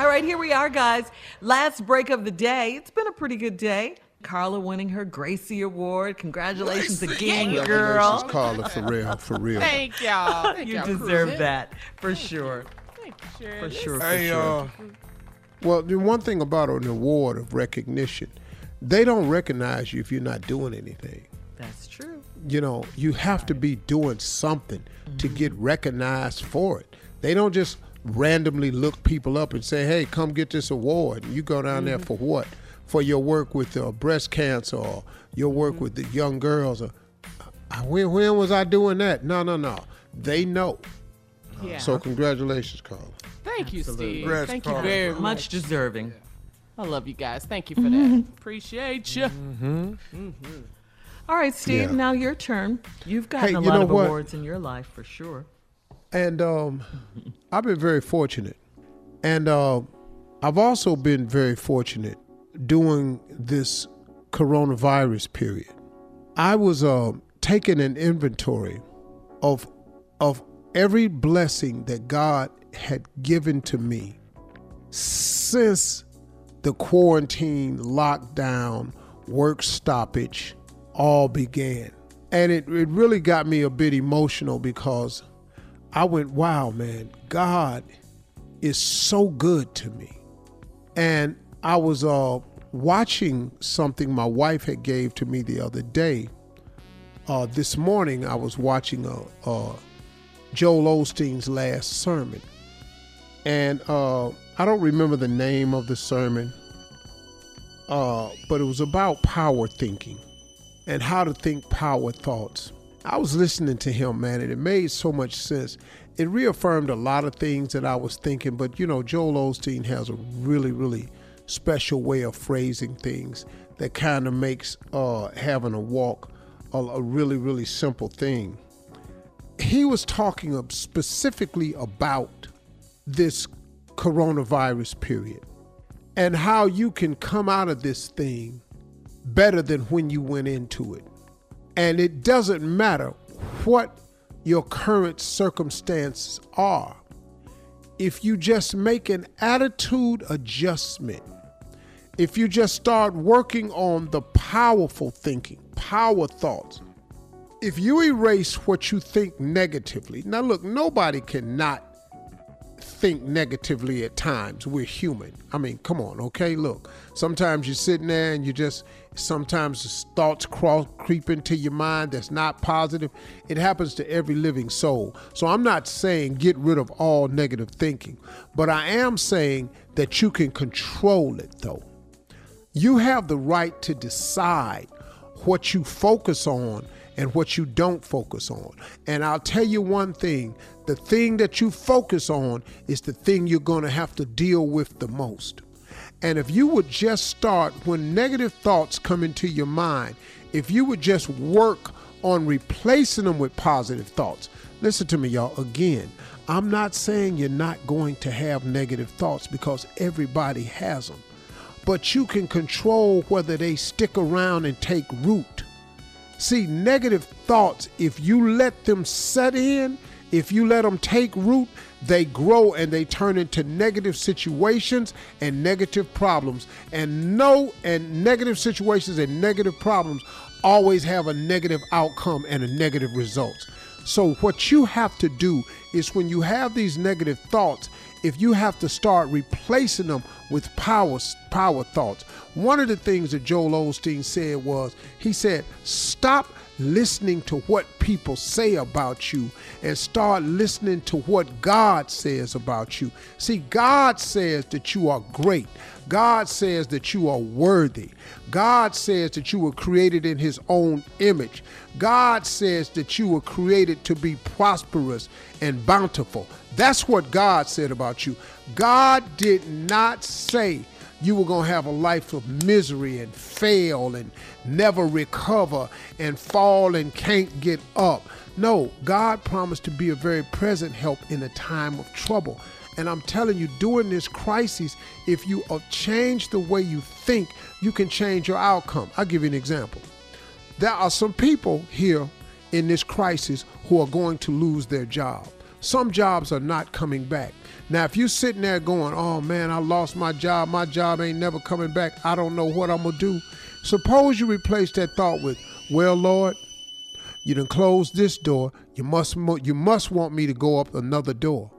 All right, here we are, guys. Last break of the day. It's been a pretty good day. Carla winning her Gracie Award. Congratulations again, girl. Congratulations, Carla, for real, for real. Thank y'all. Thank You y'all, deserve that for sure. Thank you, Shirley. For sure. For Hey, sure. uh, well, the one thing about an award of recognition, they don't recognize you if you're not doing anything. That's true. You know, you have to be doing something to get recognized for it. They don't just randomly look people up and say, "Hey, come get this award." And you go down there for what? For your work with uh, breast cancer or your work with the young girls. Or, "Uh, when, when was I doing that? No, no, no. They know. Yeah. So congratulations, Carla. Thank you, Absolutely. Steve. Congrats, Thank you very much. Much deserving. I love you guys. Thank you for that. Appreciate you. Mm-hmm. Mm-hmm. All right, Steve, Yeah. now your turn. You've gotten Hey, a you lot of what? awards in your life for sure. And um, I've been very fortunate. And uh, I've also been very fortunate during this coronavirus period. I was uh, taking an inventory of of every blessing that God had given to me since the quarantine, lockdown, work stoppage all began. And it, it really got me a bit emotional because I went, wow, man, God is so good to me. And I was uh, watching something my wife had gave to me the other day. Uh, this morning, I was watching a, a Joel Osteen's last sermon, and uh, I don't remember the name of the sermon, uh, but it was about power thinking and how to think power thoughts. I was listening to him, man, and it made so much sense. It reaffirmed a lot of things that I was thinking, but you know, Joel Osteen has a really, really special way of phrasing things that kind of makes uh, having a walk a, a really, really simple thing. He was talking specifically about this coronavirus period and how you can come out of this thing better than when you went into it. And it doesn't matter what your current circumstances are. If you just make an attitude adjustment, if you just start working on the powerful thinking, power thoughts, if you erase what you think negatively, now look, nobody cannot think negatively at times. We're human. I mean, come on, okay? Look, sometimes you're sitting there and you just, sometimes thoughts cross, creep into your mind that's not positive. It happens to every living soul. So I'm not saying get rid of all negative thinking, but I am saying that you can control it though. You have the right to decide what you focus on and what you don't focus on. And I'll tell you one thing the thing that you focus on is the thing you're going to have to deal with the most. And if you would just start when negative thoughts come into your mind, if you would just work on replacing them with positive thoughts. Listen to me, y'all. Again, I'm not saying you're not going to have negative thoughts because everybody has them but you can control whether they stick around and take root. See, negative thoughts, if you let them set in, if you let them take root, they grow and they turn into negative situations and negative problems. And no, and negative situations and negative problems always have a negative outcome and a negative results. So, what you have to do is when you have these negative thoughts, if you have to start replacing them with power power thoughts. One of the things that Joel Osteen said was he said, "Stop listening to what people say about you and start listening to what God says about you." See, God says that you are great. God says that you are worthy. God says that you were created in his own image. God says that you were created to be prosperous and bountiful. That's what God said about you. God did not say you were going to have a life of misery and fail and never recover and fall and can't get up. No, God promised to be a very present help in a time of trouble. And I'm telling you, during this crisis, if you change the way you think, you can change your outcome. I'll give you an example. There are some people here in this crisis who are going to lose their job. Some jobs are not coming back. Now, if you're sitting there going, oh man, I lost my job, my job ain't never coming back, I don't know what I'm gonna do. Suppose you replace that thought with, well, Lord, you done closed this door. You must you must want me to go up another door.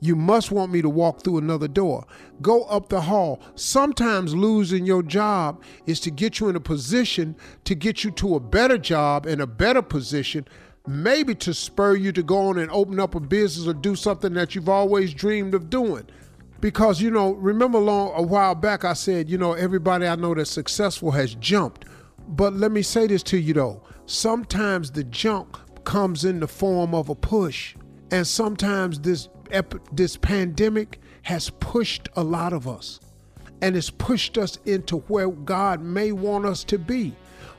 You must want me to walk through another door. Go up the hall. Sometimes losing your job is to get you in a position to get you to a better job and a better position, maybe to spur you to go on and open up a business or do something that you've always dreamed of doing. Because, you know, remember long a while back I said, you know, everybody I know that's successful has jumped. But let me say this to you though. Sometimes the jump comes in the form of a push. And sometimes this this pandemic has pushed a lot of us and it's pushed us into where God may want us to be.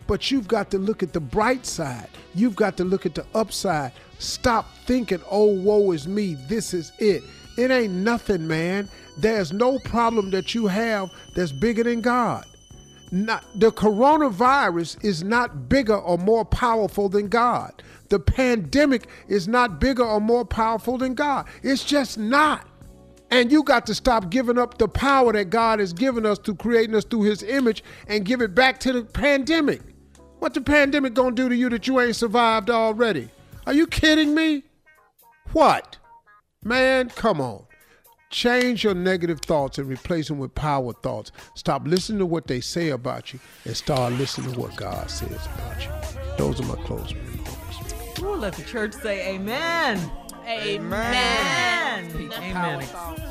But you've got to look at the bright side. You've got to look at the upside. Stop thinking, oh, woe is me. This is it. It ain't nothing, man. There's no problem that you have that's bigger than God. Not, the coronavirus is not bigger or more powerful than God. The pandemic is not bigger or more powerful than God. It's just not. And you got to stop giving up the power that God has given us to creating us through his image and give it back to the pandemic. What the pandemic gonna do to you that you ain't survived already? Are you kidding me? What? Man, come on. Change your negative thoughts and replace them with power thoughts. Stop listening to what they say about you and start listening to what God says about you. Those are my closing remarks. Ooh, let the church say amen. Amen. Amen.